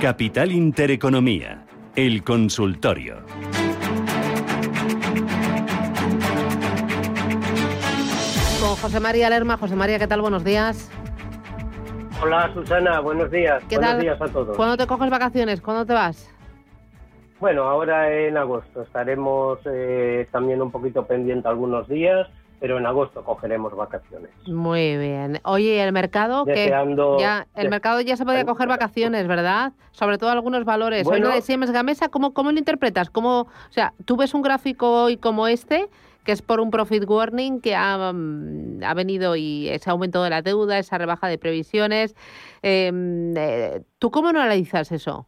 Capital Intereconomía, el consultorio. Con José María Lerma. José María, ¿qué tal? Buenos días. Hola Susana, buenos días. ¿Qué buenos tal? días a todos. ¿Cuándo te coges vacaciones? ¿Cuándo te vas? Bueno, ahora en agosto estaremos eh, también un poquito pendiente algunos días, pero en agosto cogeremos vacaciones. Muy bien. Oye, el mercado que ya el mercado ya se podía coger vacaciones, ¿verdad? Sobre todo algunos valores. Bueno. Hoy de Siemens Gamesa, ¿cómo, ¿cómo lo interpretas? ¿Cómo, o sea, tú ves un gráfico hoy como este, que es por un profit warning que ha, mm, ha venido y ese aumento de la deuda, esa rebaja de previsiones. Eh, eh, ¿Tú cómo no analizas eso?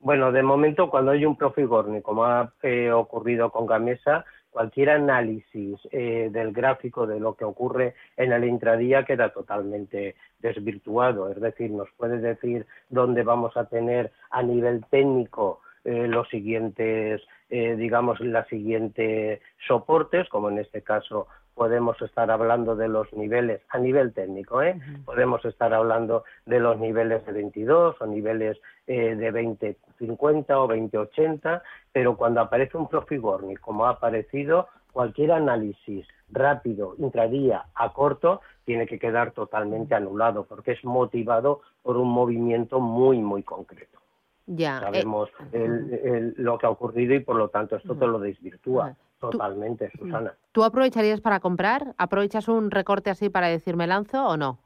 Bueno, de momento cuando hay un profit warning, como ha eh, ocurrido con Gamesa, cualquier análisis eh, del gráfico de lo que ocurre en el intradía queda totalmente desvirtuado. Es decir, nos puede decir dónde vamos a tener a nivel técnico eh, los siguientes, eh, digamos, las siguientes soportes, como en este caso podemos estar hablando de los niveles a nivel técnico, ¿eh? podemos estar hablando de los niveles de 22 o niveles eh, de 2050 o 2080, pero cuando aparece un profit warning, como ha aparecido, cualquier análisis rápido, intradía, a corto, tiene que quedar totalmente anulado, porque es motivado por un movimiento muy, muy concreto. Ya. eh, Sabemos el- el- lo que ha ocurrido y, por lo tanto, esto te lo desvirtúa. Totalmente, Susana. ¿Tú aprovecharías para comprar? ¿Aprovechas un recorte así para decir me lanzo o no?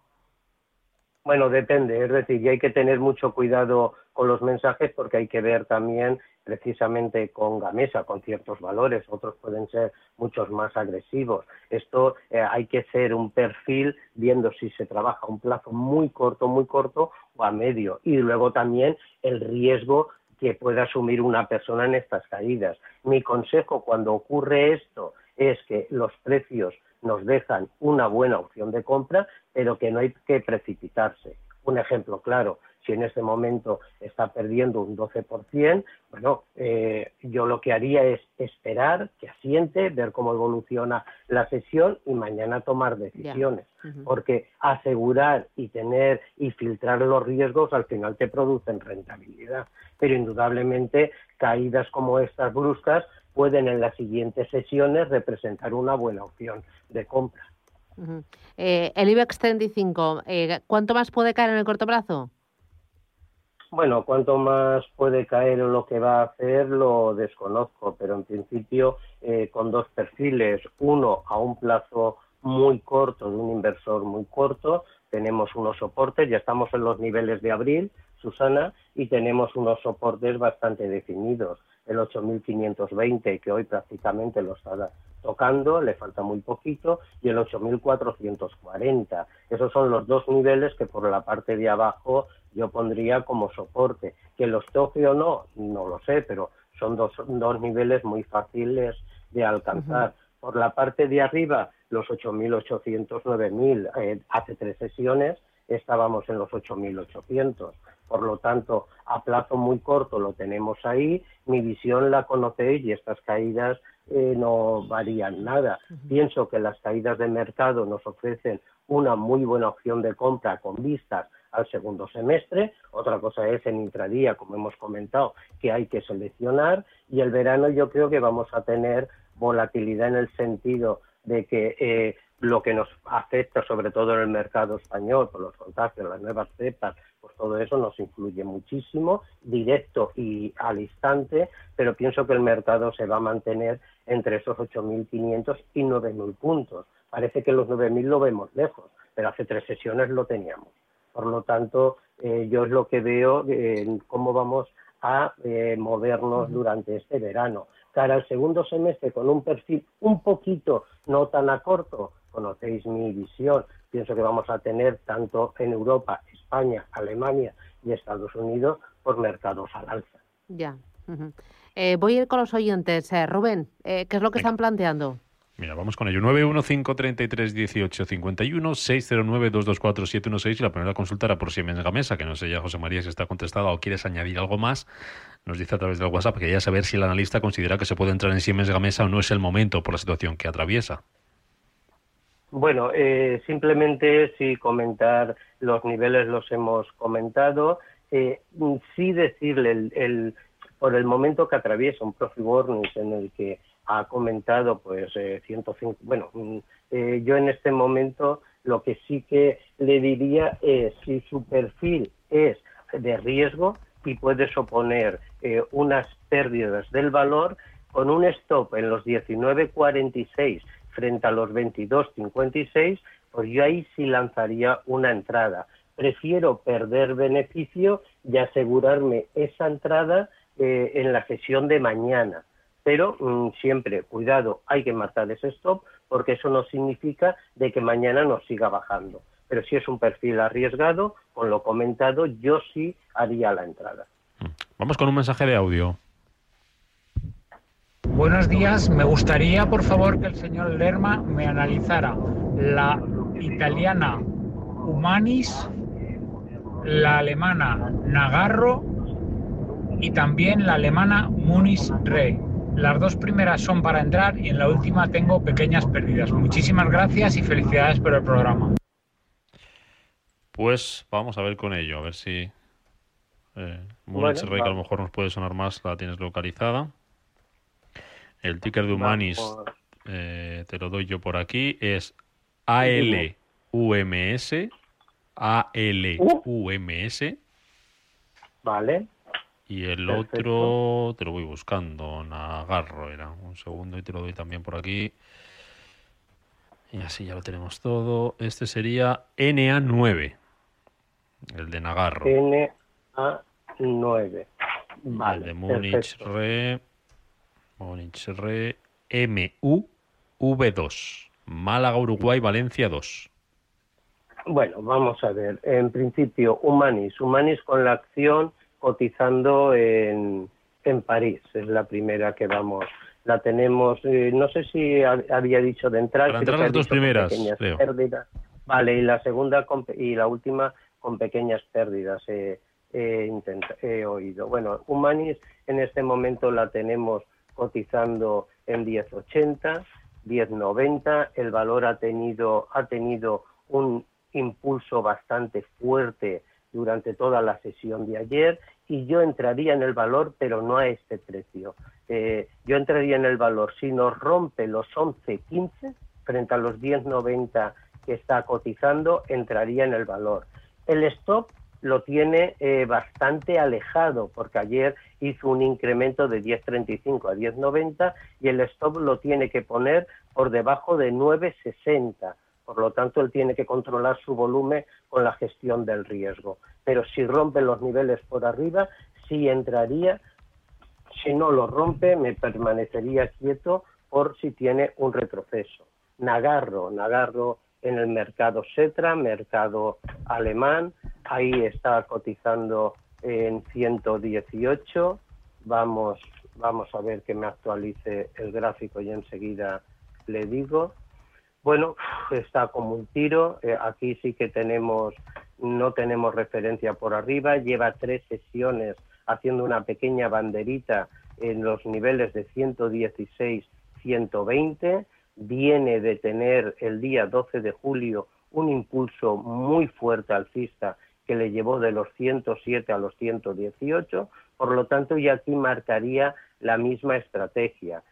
Bueno, depende, es decir, y hay que tener mucho cuidado con los mensajes porque hay que ver también precisamente con Gamesa, con ciertos valores, otros pueden ser muchos más agresivos. Esto eh, hay que hacer un perfil viendo si se trabaja a un plazo muy corto, muy corto o a medio. Y luego también el riesgo que pueda asumir una persona en estas caídas. Mi consejo cuando ocurre esto es que los precios nos dejan una buena opción de compra, pero que no hay que precipitarse. Un ejemplo claro, si en este momento está perdiendo un 12%, bueno, eh, yo lo que haría es esperar que asiente, ver cómo evoluciona la sesión y mañana tomar decisiones. Porque asegurar y tener y filtrar los riesgos al final te producen rentabilidad. Pero indudablemente caídas como estas bruscas pueden en las siguientes sesiones representar una buena opción de compra. Ujú. Eh, el IBEX 35, eh, ¿cuánto más puede caer en el corto plazo? Bueno, cuánto más puede caer lo que va a hacer lo desconozco, pero en principio eh, con dos perfiles, uno a un plazo muy corto de un inversor muy corto, tenemos unos soportes, ya estamos en los niveles de abril, Susana, y tenemos unos soportes bastante definidos. El 8.520, que hoy prácticamente lo está tocando, le falta muy poquito, y el 8.440. Esos son los dos niveles que por la parte de abajo yo pondría como soporte. Que los toque o no, no lo sé, pero son dos, dos niveles muy fáciles de alcanzar. Por la parte de arriba, los 8.800, 9.000. Eh, hace tres sesiones estábamos en los 8.800. Por lo tanto, a plazo muy corto lo tenemos ahí. Mi visión la conocéis y estas caídas eh, no varían nada. Pienso que las caídas de mercado nos ofrecen una muy buena opción de compra con vistas al segundo semestre. Otra cosa es en intradía, como hemos comentado, que hay que seleccionar. Y el verano yo creo que vamos a tener volatilidad en el sentido de que eh, lo que nos afecta, sobre todo en el mercado español, por los contagios, las nuevas cepas, pues todo eso nos influye muchísimo, directo y al instante, pero pienso que el mercado se va a mantener entre esos 8.500 y 9.000 puntos. Parece que los 9.000 lo vemos lejos, pero hace tres sesiones lo teníamos. Por lo tanto, eh, yo es lo que veo en cómo vamos a eh, movernos durante este verano. Cara al segundo semestre con un perfil un poquito no tan a corto, conocéis mi visión, pienso que vamos a tener tanto en Europa, España, Alemania y Estados Unidos por mercados al alza. Ya. Eh, voy a ir con los oyentes. Eh, Rubén, eh, ¿qué es lo que están planteando? Mira, vamos con ello. 915331851, 609224716 y la primera consulta era por Siemens Gamesa, que no sé ya, José María, si está contestada o quieres añadir algo más. nos dice a través del WhatsApp que quería saber si el analista considera que se puede entrar en Siemens Gamesa o no es el momento por la situación que atraviesa. Bueno, eh, simplemente sí comentar los niveles los hemos comentado. Eh, sí decirle el, por el momento que atraviesa un profit en el que ha comentado pues 105. Eh, bueno, mm, eh, yo en este momento lo que sí que le diría es si su perfil es de riesgo y puedes oponer eh, unas pérdidas del valor con un stop en los 19.46 frente a los 22.56, pues yo ahí sí lanzaría una entrada. Prefiero perder beneficio y asegurarme esa entrada en la sesión de mañana pero mm, siempre, cuidado, hay que marcar ese stop porque eso no significa de que mañana nos siga bajando. Pero si es un perfil arriesgado, con lo comentado, yo sí haría la entrada. Vamos con un mensaje de audio. Buenos días, me gustaría por favor que el señor Lerma me analizara la italiana Humanis, la alemana Nagarro y también la alemana Munis Re. Las dos primeras son para entrar y en la última tengo pequeñas pérdidas. Muchísimas gracias y felicidades por el programa. Pues vamos a ver con ello, a ver si eh, Rey, que a lo mejor nos puede sonar más, la tienes localizada. El ticker de Humanis, eh, te lo doy yo por aquí, es ALUMS, ALUMS. Vale. Y el otro te lo voy buscando, Nagarro era. Un segundo y te lo doy también por aquí. Y así ya lo tenemos todo. Este sería NA9, el de Nagarro. NA9. Vale. El de Múnich Re. Múnich Re. MUV2. Málaga, Uruguay, Valencia 2. Bueno, vamos a ver. En principio, Humanis. Humanis con la acción cotizando en, en París. Es la primera que vamos. La tenemos, eh, no sé si había dicho de entrar. Para entrar las dos primeras, Vale, y la segunda y la última con pequeñas pérdidas he, he oído. Bueno, Humanis en este momento la tenemos cotizando en 10.80, 10.90. El valor ha tenido, ha tenido un impulso bastante fuerte durante toda la sesión de ayer y yo entraría en el valor, pero no a este precio. Eh, yo entraría en el valor si nos rompe los 11.15 frente a los 10.90 que está cotizando, entraría en el valor. El stop lo tiene eh, bastante alejado, porque ayer hizo un incremento de 10.35 a 10.90 y el stop lo tiene que poner por debajo de 9.60 por lo tanto, él tiene que controlar su volumen con la gestión del riesgo. Pero si rompe los niveles por arriba, sí entraría. Si no lo rompe, me permanecería quieto por si tiene un retroceso. Nagarro, Nagarro en el mercado Setra, mercado alemán, ahí está cotizando en 118. Vamos, vamos a ver que me actualice el gráfico y enseguida le digo. Bueno, está como un tiro. Eh, aquí sí que tenemos, no tenemos referencia por arriba. Lleva tres sesiones haciendo una pequeña banderita en los niveles de 116, 120. Viene de tener el día 12 de julio un impulso muy fuerte alcista que le llevó de los 107 a los 118. Por lo tanto, ya aquí marcaría la misma estrategia.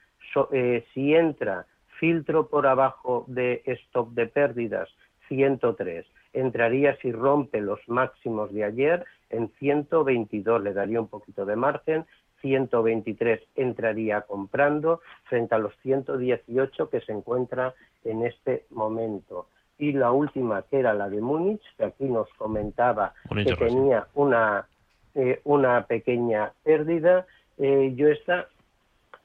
Eh, si entra filtro por abajo de stop de pérdidas 103. Entraría si rompe los máximos de ayer en 122, le daría un poquito de margen. 123 entraría comprando frente a los 118 que se encuentra en este momento. Y la última, que era la de Múnich, que aquí nos comentaba que tenía una, eh, una pequeña pérdida, eh, yo esta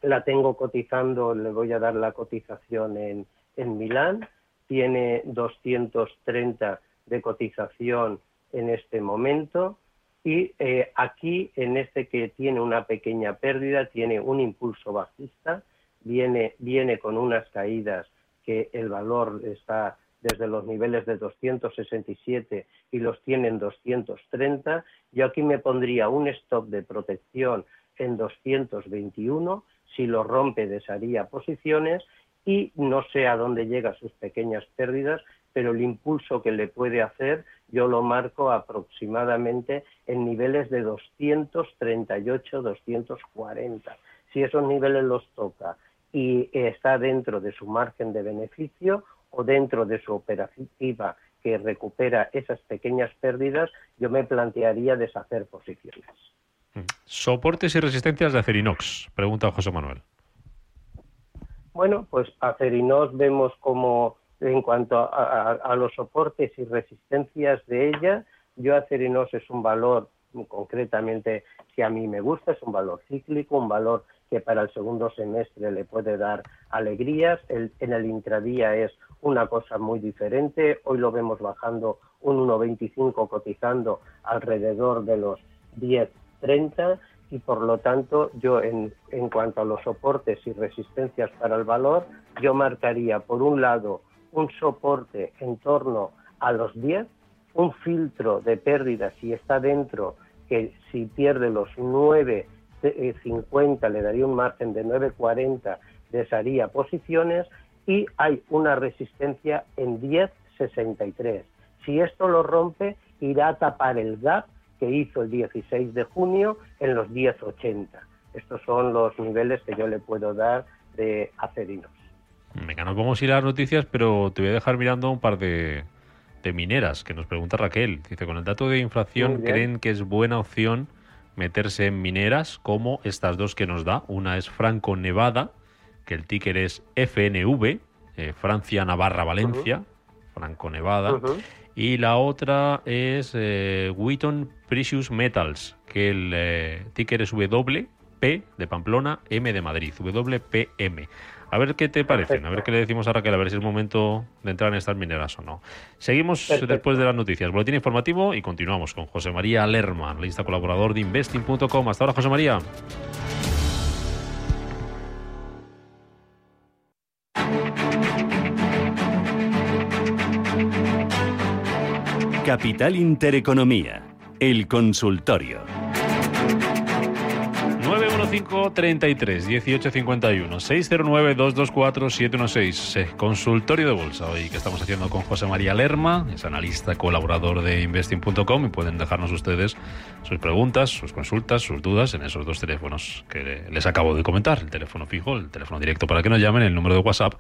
la tengo cotizando, le voy a dar la cotización en, en Milán, tiene 230 de cotización en este momento. Y eh, aquí en este que tiene una pequeña pérdida tiene un impulso bajista, viene, viene con unas caídas que el valor está desde los niveles de 267 y los tiene en 230. Yo aquí me pondría un stop de protección en 221, si lo rompe desharía posiciones y no sé a dónde llega sus pequeñas pérdidas, pero el impulso que le puede hacer yo lo marco aproximadamente en niveles de 238, 240. Si esos niveles los toca y está dentro de su margen de beneficio o dentro de su operativa que recupera esas pequeñas pérdidas, yo me plantearía deshacer posiciones. Soportes y resistencias de Acerinox, pregunta José Manuel. Bueno, pues Acerinox vemos como en cuanto a, los soportes y resistencias de ella, yo Acerinox es un valor concretamente que a mí me gusta, es un valor cíclico, un valor que para el segundo semestre le puede dar alegrías. en el intradía es una cosa muy diferente. Hoy lo vemos bajando un 1,25 cotizando alrededor de los 10,30 y por lo tanto yo en, en cuanto a los soportes y resistencias para el valor, yo marcaría por un lado un soporte en torno a los 10, un filtro de pérdida si está dentro, que si pierde los 9,50 le daría un margen de 9,40, desharía posiciones y hay una resistencia en 10,63. Si esto lo rompe, irá a tapar el gap que hizo el 16 de junio en los 10,80. Estos son los niveles que yo le puedo dar de acerinos. Venga, no podemos ir a las noticias, pero te voy a dejar mirando un par de, mineras que nos pregunta Raquel. Dice, con el dato de inflación, ¿creen que es buena opción meterse en mineras como estas dos que nos da? Una es Franco Nevada, que el ticker es FNV, eh, Francia, Navarra, Valencia, Franco Nevada. Y la otra es eh, Wheaton Precious Metals, que el eh, ticker es WP de Pamplona, M de Madrid, WPM. A ver qué te parecen, a ver qué le decimos a Raquel, a ver si es momento de entrar en estas mineras o no. Seguimos después de las noticias. Boletín informativo y continuamos con José María Lerman, lista colaborador de investing.com. Hasta ahora, José María. Capital Intereconomía, el consultorio. 91533 1851 609 224 716 Consultorio de bolsa hoy que estamos haciendo con José María Lerma, es analista colaborador de investing.com y pueden dejarnos ustedes sus preguntas, sus consultas, sus dudas en esos dos teléfonos que les acabo de comentar, el teléfono fijo, el teléfono directo para que nos llamen, el número de WhatsApp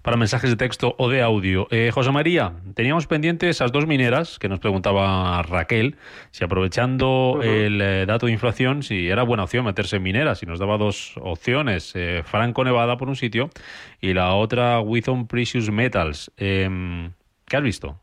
para mensajes de texto o de audio. Eh, José María, teníamos pendientes esas dos mineras que nos preguntaba Raquel, si aprovechando el eh, dato de inflación, si era buena opción meterse en mineras y nos daba dos opciones, eh, Franco Nevada por un sitio y la otra Withon Precious Metals. Em, ¿Qué has visto?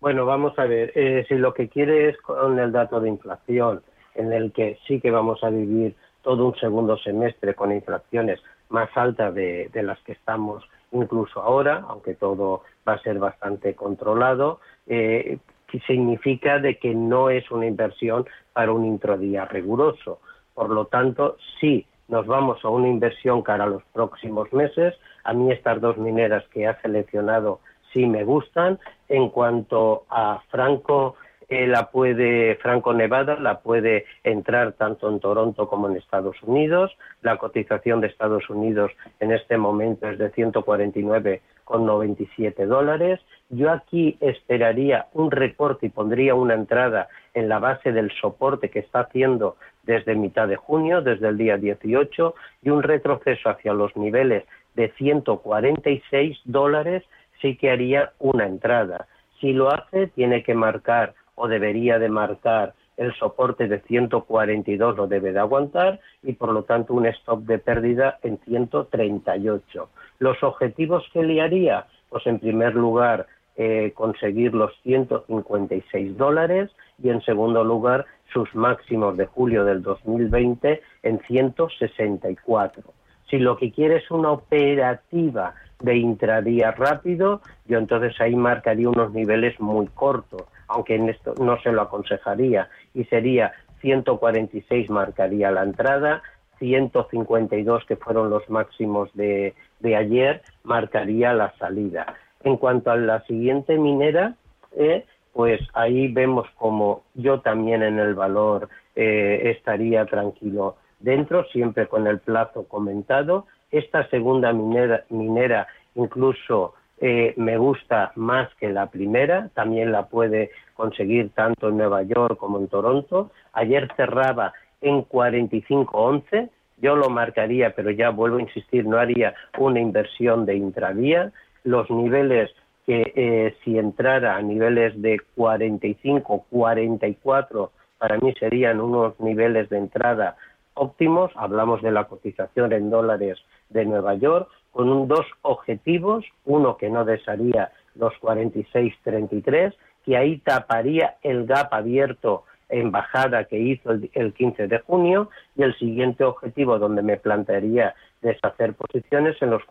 Bueno, vamos a ver, eh, si lo que quiere es con el dato de inflación, en el que sí que vamos a vivir todo un segundo semestre con inflaciones más altas de, las que estamos incluso ahora, aunque todo va a ser bastante controlado, eh, significa de que no es una inversión para un introdía riguroso. Por lo tanto, si nos vamos a una inversión cara a los próximos meses, a mí estas dos mineras que ha seleccionado sí me gustan. En cuanto a Franco, eh, la puede, Franco Nevada la puede entrar tanto en Toronto como en Estados Unidos. La cotización de Estados Unidos en este momento es de 149,97 dólares. Yo aquí esperaría un recorte y pondría una entrada en la base del soporte que está haciendo desde mitad de junio, desde el día 18, y un retroceso hacia los niveles de 146 dólares sí que haría una entrada. Si lo hace, tiene que marcar o debería de marcar el soporte de 142 lo debe de aguantar y por lo tanto un stop de pérdida en 138. Los objetivos que le haría, pues en primer lugar eh, conseguir los 156 dólares y en segundo lugar sus máximos de julio del 2020 en 164. Si lo que quiere es una operativa de intradía rápido, yo entonces ahí marcaría unos niveles muy cortos, aunque en esto no se lo aconsejaría, y sería 146 marcaría la entrada, 152 que fueron los máximos de, de ayer marcaría la salida. En cuanto a la siguiente minera, eh, pues ahí vemos como yo también en el valor eh, estaría tranquilo dentro, siempre con el plazo comentado. Esta segunda minera, minera incluso eh, me gusta más que la primera, también la puede conseguir tanto en Nueva York como en Toronto. Ayer cerraba en 45.11, yo lo marcaría, pero ya vuelvo a insistir, no haría una inversión de intradía. Los niveles que eh, si entrara a niveles de 45, 44, para mí serían unos niveles de entrada óptimos. Hablamos de la cotización en dólares de Nueva York, con dos objetivos, uno que no desharía los 46.33, que ahí taparía el gap abierto en bajada que hizo el, el 15 de junio, y el siguiente objetivo donde me plantearía deshacer posiciones en los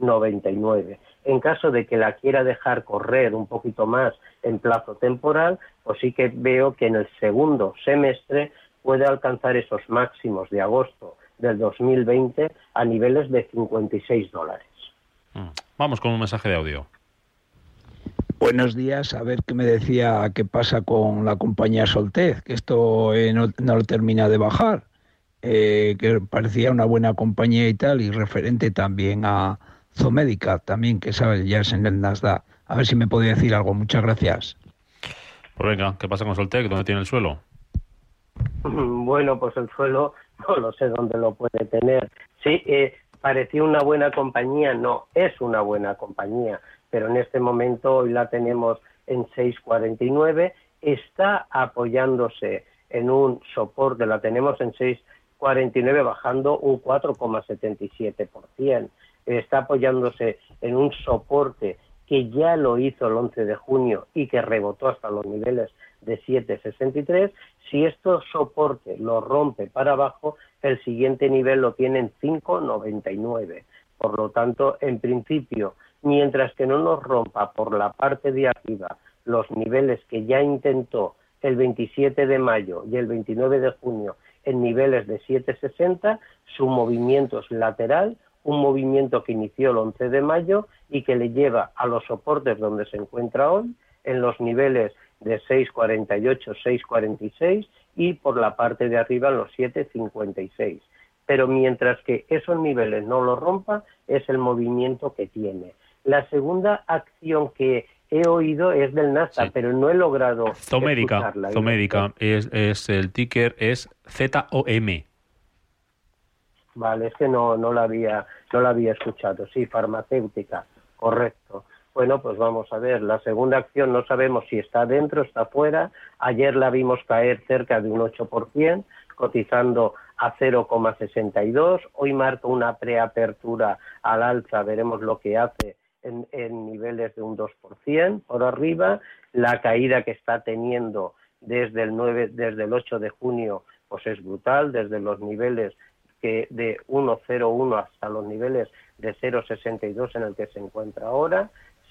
48.99. En caso de que la quiera dejar correr un poquito más en plazo temporal, pues sí que veo que en el segundo semestre puede alcanzar esos máximos de agosto del 2020 a niveles de 56 dólares. Mm. Vamos con un mensaje de audio. Buenos días, a ver qué me decía qué pasa con la compañía Soltez, que esto eh, no, no, lo termina de bajar, eh, que parecía una buena compañía y tal, y referente también a Zomédica, también que sabe, ya es en el Nasdaq. A ver si me podía decir algo, muchas gracias. Pues venga, ¿qué pasa con Soltec? ¿Dónde tiene el suelo? Bueno, pues el suelo no lo sé dónde lo puede tener. Sí, eh, parecía una buena compañía, no, es una buena compañía, pero en este momento hoy la tenemos en 6.49, está apoyándose en un soporte, la tenemos en 6.49 bajando un 4,77%, está apoyándose en un soporte que ya lo hizo el 11 de junio y que rebotó hasta los niveles de 7,63. Si esto soporte lo rompe para abajo, el siguiente nivel lo tiene en 5,99. Por lo tanto, en principio, mientras que no nos rompa por la parte de arriba los niveles que ya intentó el 27 de mayo y el 29 de junio en niveles de 7,60, su movimiento es lateral, un movimiento que inició el 11 de mayo y que le lleva a los soportes donde se encuentra hoy, en los niveles de 6,48, 6,46 y por la parte de arriba los 7,56. Pero mientras que esos niveles no los rompa, es el movimiento que tiene. La segunda acción que he oído es del NASA, sí. pero no he logrado Zomédica, Zomédica es, es, el ticker es ZOM. Vale, es que no, no la había no la había escuchado. Sí, farmacéutica, correcto. Bueno, pues vamos a ver. La segunda acción no sabemos si está dentro, está fuera. Ayer la vimos caer cerca de un 8%, cotizando a 0,62. Hoy marca una preapertura al alza, veremos lo que hace en, en, niveles de un 2% por arriba. La caída que está teniendo desde el, 9, desde el 8 de junio pues es brutal, desde los niveles que de 1,01 hasta los niveles de 0,62 en el que se encuentra ahora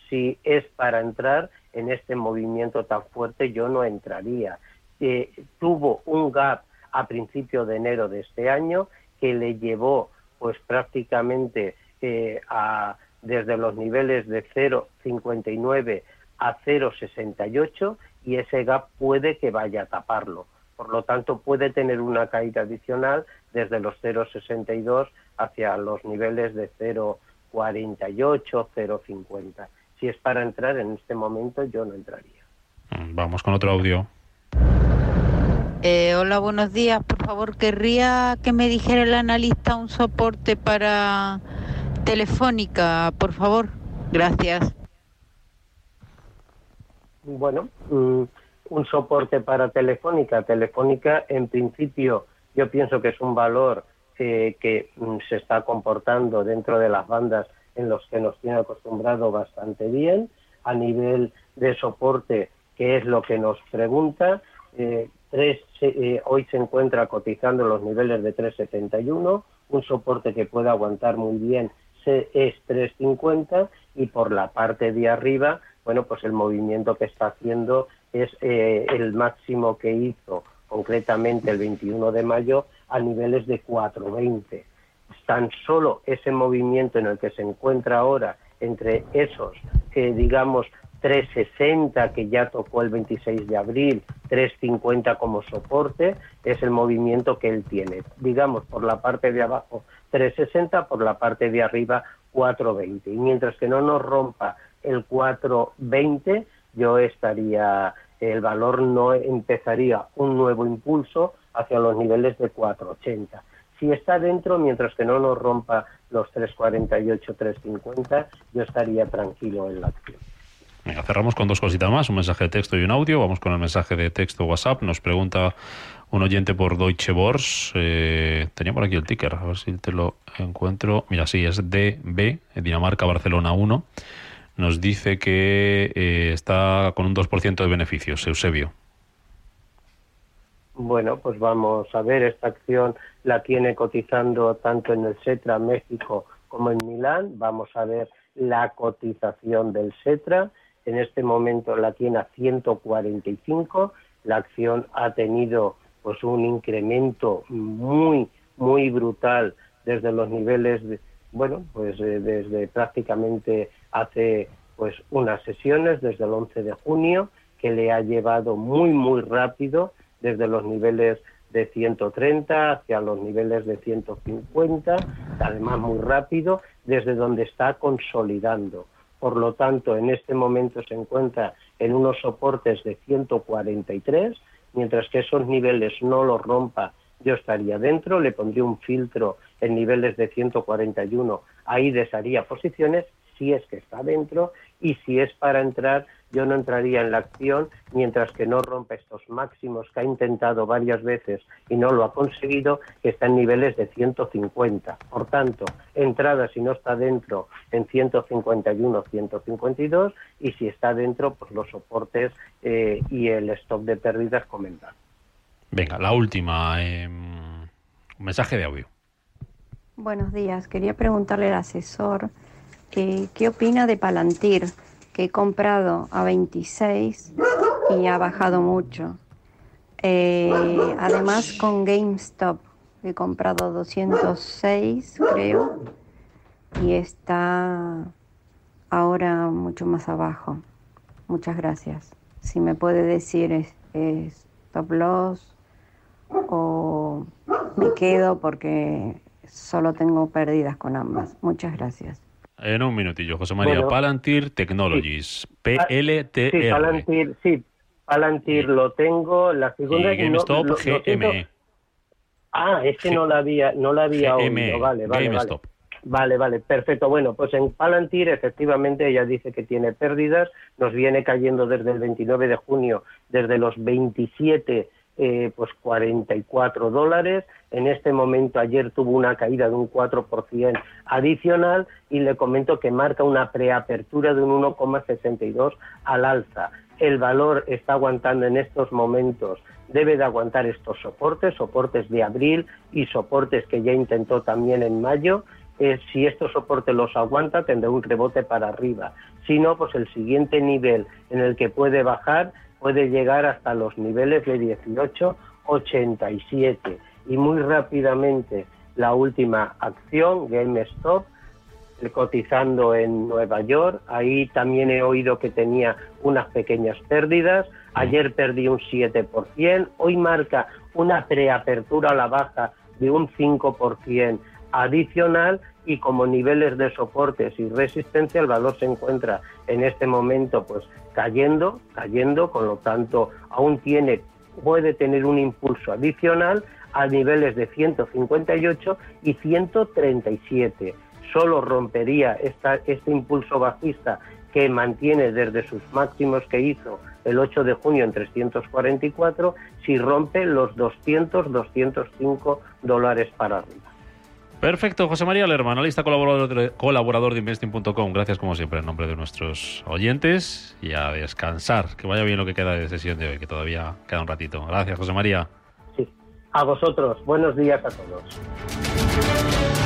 si es para entrar en este movimiento tan fuerte, yo no entraría. Eh, tuvo un gap a principio de enero de este año que le llevó pues prácticamente eh, a, desde los niveles de 0,59 a 0,68 y ese gap puede que vaya a taparlo. Por lo tanto, puede tener una caída adicional desde los 0,62 hacia los niveles de 0,48, 0,50 si es para entrar en este momento, yo no entraría. Mm, vamos con otro audio. Eh, hola, buenos días. Por favor, querría que me dijera el analista un soporte para Telefónica, por favor. Gracias. Bueno, mm, un soporte para Telefónica. Telefónica, en principio, yo pienso que es un valor eh, que mm, se está comportando dentro de las bandas en los que nos tiene acostumbrado bastante bien. A nivel de soporte, que es lo que nos pregunta, eh, tres, eh, hoy se encuentra cotizando los niveles de 3,71, un soporte que puede aguantar muy bien es 3,50 y por la parte de arriba, bueno, pues el movimiento que está haciendo es eh, el máximo que hizo concretamente el 21 de mayo a niveles de 4,20 tan solo ese movimiento en el que se encuentra ahora entre esos, que digamos, 360 que ya tocó el 26 de abril, 350 como soporte, es el movimiento que él tiene. Digamos, por la parte de abajo 360, por la parte de arriba 420. Y mientras que no nos rompa el 420, yo estaría, el valor no empezaría un nuevo impulso hacia los niveles de 480. Si está dentro, mientras que no nos rompa los 348, 350, yo estaría tranquilo en la acción. Cerramos con dos cositas más, un mensaje de texto y un audio. Vamos con el mensaje de texto WhatsApp. Nos pregunta un oyente por Deutsche Börse. Eh, tenía por aquí el ticker, a ver si te lo encuentro. Mira, sí, es DB, Dinamarca, Barcelona 1. Nos dice que eh, está con un 2% de beneficios. Eusebio. Bueno, pues vamos a ver, esta acción la tiene cotizando tanto en el Setra México como en Milán. Vamos a ver la cotización del Setra en este momento la tiene a 145, la acción ha tenido pues un incremento muy muy brutal desde los niveles de, bueno, pues eh, desde prácticamente hace pues unas sesiones desde el 11 de junio que le ha llevado muy muy rápido desde los niveles de 130 hacia los niveles de 150, además muy rápido, desde donde está consolidando. Por lo tanto en este momento se encuentra en unos soportes de 143, mientras que esos niveles no los rompa, yo estaría dentro, le pondría un filtro en niveles de 141, ahí desharía posiciones si es que está dentro y si es para entrar yo no entraría en la acción mientras que no rompa estos máximos que ha intentado varias veces y no lo ha conseguido, que está en niveles de 150. Por tanto, entrada si no está dentro en 151, 152 y si está dentro, pues los soportes eh, y el stop de pérdidas comentar. Venga, la última. un em, mensaje de audio. Buenos días. Quería preguntarle al asesor que, qué opina de Palantir que he comprado a 26 y ha bajado mucho. Eh, además con GameStop he comprado 206 creo y está ahora mucho más abajo. Muchas gracias. Si me puede decir es, es stop loss o me quedo porque solo tengo pérdidas con ambas. Muchas gracias. En un minutillo, José María. Palantir Technologies, PLTR. Sí, Palantir, sí, Palantir lo tengo. La segunda y GameStop GME. Ah, es que no la había, no la había GME, oído. Vale, vale, GameStop. Vale, vale, perfecto. Bueno, pues en Palantir efectivamente ella dice que tiene pérdidas, nos viene cayendo desde el 29 de junio, desde los 27 eh, pues 44 dólares. En este momento ayer tuvo una caída de un 4% adicional y le comento que marca una preapertura de un 1,62 al alza. El valor está aguantando en estos momentos, debe de aguantar estos soportes, soportes de abril y soportes que ya intentó también en mayo. Eh, si estos soportes los aguanta, tendrá un rebote para arriba. Si no, pues el siguiente nivel en el que puede bajar puede llegar hasta los niveles de 18,87 y muy rápidamente la última acción, GameStop, cotizando en Nueva York. Ahí también he oído que tenía unas pequeñas pérdidas. Ayer perdí un 7%. Hoy marca una preapertura a la baja de un 5% adicional y como niveles de soportes y resistencia el valor se encuentra en este momento pues cayendo, cayendo, con lo tanto aún tiene puede tener un impulso adicional a niveles de 158 y 137. Solo rompería esta, este impulso bajista que mantiene desde sus máximos que hizo el 8 de junio en 344 si rompe los 200, 205 dólares para arriba. Perfecto, José María Lerma, analista colaborador de, colaborador de investing.com. Gracias como siempre en nombre de nuestros oyentes y a descansar. Que vaya bien lo que queda de sesión de hoy, que todavía queda un ratito. Gracias, José María. Sí, a vosotros. Buenos días a todos.